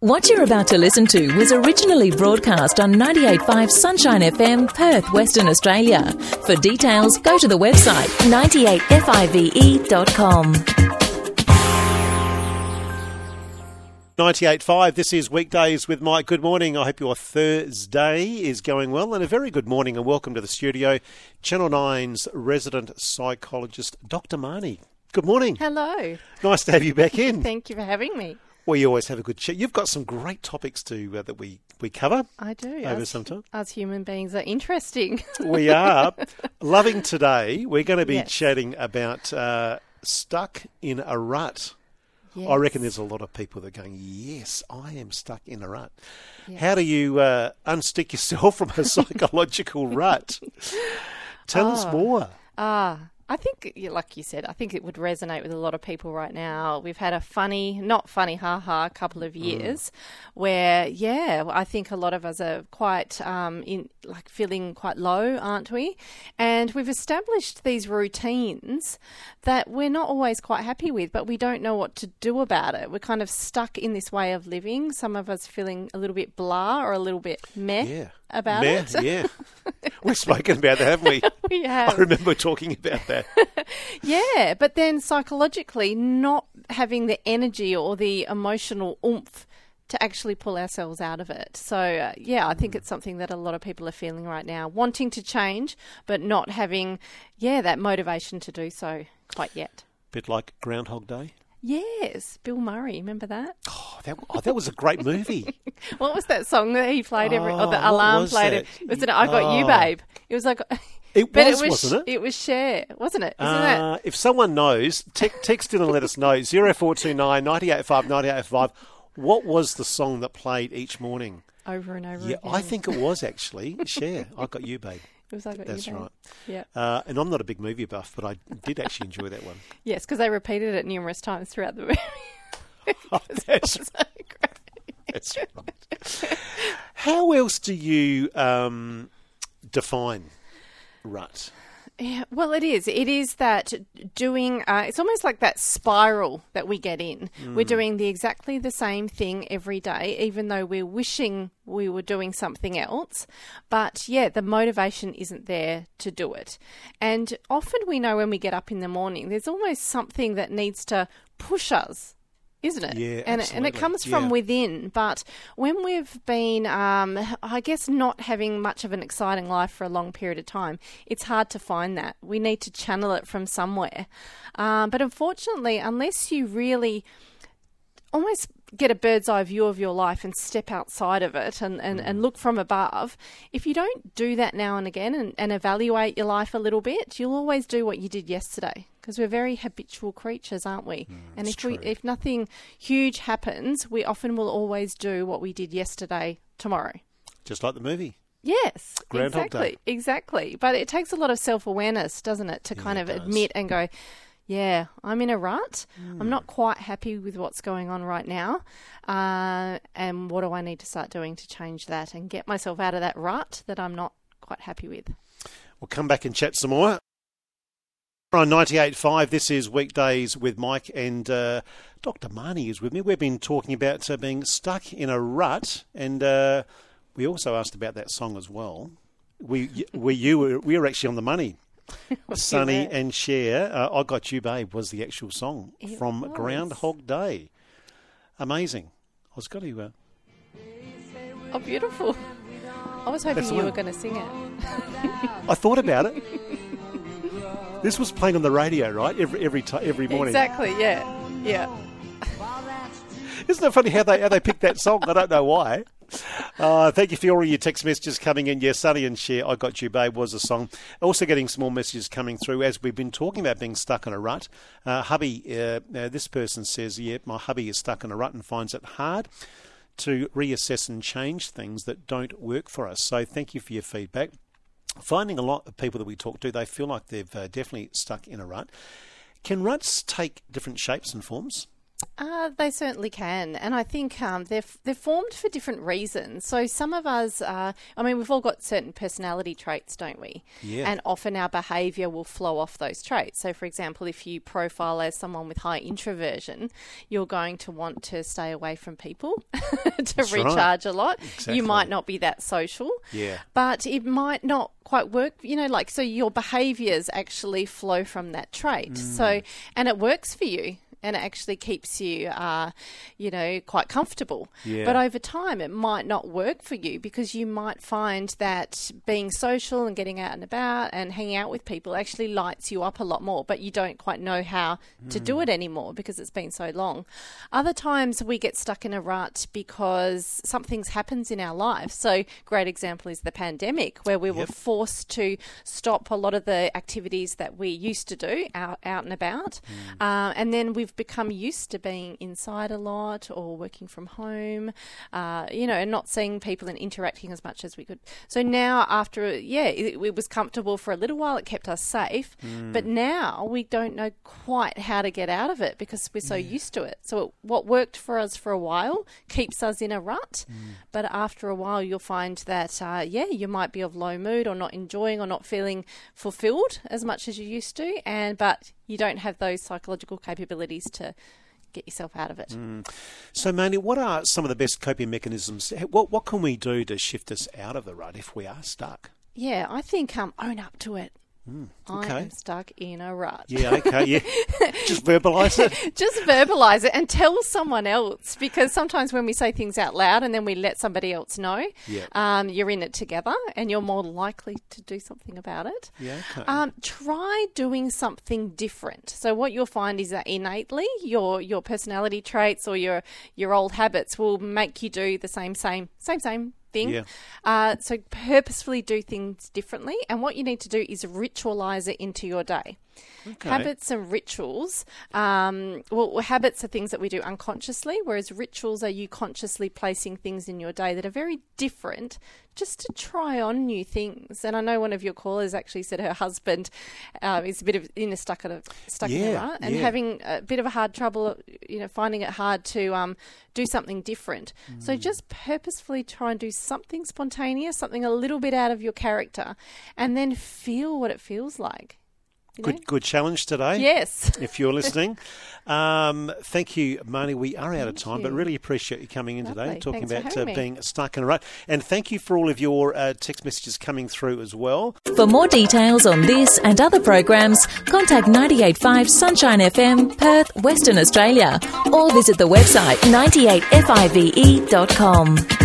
What you're about to listen to was originally broadcast on 98.5 Sunshine FM, Perth, Western Australia. For details, go to the website 98five.com. 98.5, this is Weekdays with Mike. Good morning. I hope your Thursday is going well, and a very good morning and welcome to the studio, Channel 9's resident psychologist, Dr. Marny. Good morning. Hello. Nice to have you back in. Thank you for having me. We always have a good chat. You've got some great topics to uh, that we, we cover. I do. Over time. Us human beings are interesting. We are loving today. We're going to be Yes. chatting about uh, stuck in a rut. I reckon there's a lot of people that are going, yes, I am stuck in a rut. Yes. How do you uh, unstick yourself from a psychological rut? Tell us Oh. more. Ah, I think, like you said, I think it would resonate with a lot of people right now. We've had a funny, not funny, ha ha, couple of years where, yeah, I think a lot of us are quite um, in, like feeling quite low, aren't we? And we've established these routines that we're not always quite happy with, but we don't know what to do about it. We're kind of stuck in this way of living. Some of us feeling a little bit blah or a little bit meh Yeah. About yeah, it. Yeah. We've spoken about that, haven't we? We have. I remember talking about that. Yeah, but then psychologically, not having the energy or the emotional oomph to actually pull ourselves out of it. So, uh, yeah, I think it's something that a lot of people are feeling right now, wanting to change, but not having, yeah, that motivation to do so quite yet. Bit like Groundhog Day. Yes, Bill Murray, remember that? Oh, that, oh, that was a great movie. What was that song that he played every, or Oh, the what alarm was played it? that? Was it I Got You, Oh. Babe? It was like, It but was, it was, wasn't it? It was Cher, wasn't it? Uh, if someone knows, te- text in and let us know. 0429 985 985. What was the song that played each morning? Over and over Yeah, again. I think it was actually Cher. I got you, babe. it was I Got That's You, Babe. right. Yeah. Uh, and I'm not a big movie buff, but I did actually enjoy that one. Yes, because they repeated it numerous times throughout the movie. That's, So that's right. How else do you um, define rut? Yeah, well, it is. It is that doing. Uh, it's almost like that spiral that we get in. We're doing the exactly the same thing every day, even though we're wishing we were doing something else. But yeah, the motivation isn't there to do it. And often we know when we get up in the morning, there's almost something that needs to push us. Isn't it? Yeah, and it, and it comes from Yeah. within. But when we've been, um, I guess, not having much of an exciting life for a long period of time, it's hard to find that. We need to channel it from somewhere. Um, but unfortunately, unless you really almost get a bird's eye view of your life and step outside of it and, and, and mm. look from above, if you don't do that now and again and, and evaluate your life a little bit, you'll always do what you did yesterday. Because we're very habitual creatures, aren't we? Mm, and if we if nothing huge happens, we often will always do what we did yesterday tomorrow. Just like the movie. Yes, Groundhog exactly, Day. exactly. But it takes a lot of self awareness, doesn't it, to kind of admit and go, yeah, I'm in a rut. Hmm. I'm not quite happy with what's going on right now. Uh, and what do I need to start doing to change that and get myself out of that rut that I'm not quite happy with? We'll come back and chat some more. On 98.5, this is Weekdays with Mike and uh, Dr. Marny is with me. We've been talking about uh, being stuck in a rut and uh, we also asked about that song as well. We, we, you were, we were actually on the money. Sonny were. and Cher, uh, I Got You Babe was the actual song It from was. Groundhog Day. Amazing. I was going to... Uh, Oh, beautiful. I was hoping That's you were going to sing it. I thought about it. this was playing on the radio, right? Every every ti every morning. Exactly, yeah. Yeah. Isn't it funny how they how they picked that song? I don't know why. Uh, thank you for all your text messages coming in. Yes, Sonny and Cher, I Got You Babe was a song. Also getting more messages coming through as we've been talking about being stuck in a rut. Uh, hubby, uh, this person says, yeah, my hubby is stuck in a rut and finds it hard to reassess and change things that don't work for us. So thank you for your feedback. Finding a lot of people that we talk to, they feel like they've uh, definitely stuck in a rut. Can ruts take different shapes and forms? Uh, they certainly can, and I think um, they're they're formed for different reasons. So some of us, uh, I mean, we've all got certain personality traits, don't we? Yeah. And often our behaviour will flow off those traits. So, for example, if you profile as someone with high introversion, you're going to want to stay away from people to right. recharge a lot. Exactly. You might not be that social. Yeah. But it might not quite work, you know, like so your behaviours actually flow from that trait. Mm. So, and it works for you and it actually keeps you, uh, you know, quite comfortable. Yeah. But over time, it might not work for you because you might find that being social and getting out and about and hanging out with people actually lights you up a lot more, but you don't quite know how to do it anymore because it's been so long. Other times, we get stuck in a rut because something's happens in our life. So, great example is the pandemic, where we were forced to stop a lot of the activities that we used to do out, out and about. Uh, and then we've become used to being inside a lot or working from home, uh, you know, and not seeing people and interacting as much as we could. So now, after, yeah, it, it was comfortable for a little while, it kept us safe. But now we don't know quite how to get out of it because we're so used to it. So, it, what worked for us for a while keeps us in a rut. But after a while, you'll find that, uh, yeah, you might be of low mood or not enjoying or not feeling fulfilled as much as you used to. And, but you don't have those psychological capabilities to get yourself out of it. So, Mandy, what are some of the best coping mechanisms? What what can we do to shift us out of the rut if we are stuck? Yeah, I think um, own up to it. I okay. am stuck in a rut. Yeah, okay, yeah. Just verbalise it. Just verbalize it and tell someone else because sometimes when we say things out loud and then we let somebody else know, Yeah. um, you're in it together and you're more likely to do something about it. Yeah, okay. Um, try doing something different. So what you'll find is that innately your your personality traits or your your old habits will make you do the same same same same thing. Yeah. Uh, so purposefully do things differently, and what you need to do is ritualize it into your day. Okay. Habits and rituals. Um, well, habits are things that we do unconsciously, whereas rituals are you consciously placing things in your day that are very different, just to try on new things. And I know one of your callers actually said her husband um, is a bit of in a stuck in a stuck in a rut and yeah. having a bit of a hard trouble, you know, finding it hard to um, do something different. So Mm. just purposefully try and do something spontaneous, something a little bit out of your character, and then feel what it feels like. You know? Good, good challenge today. Yes. If you're listening, um, thank you, Marny. We are out of time, but really appreciate you coming in today, Lovely. talking Thanks about uh, being stuck in a rut, and thank you for all of your uh, text messages coming through as well. For more details on this and other programs, contact 985 Sunshine FM, Perth, Western Australia, or visit the website 98five.com.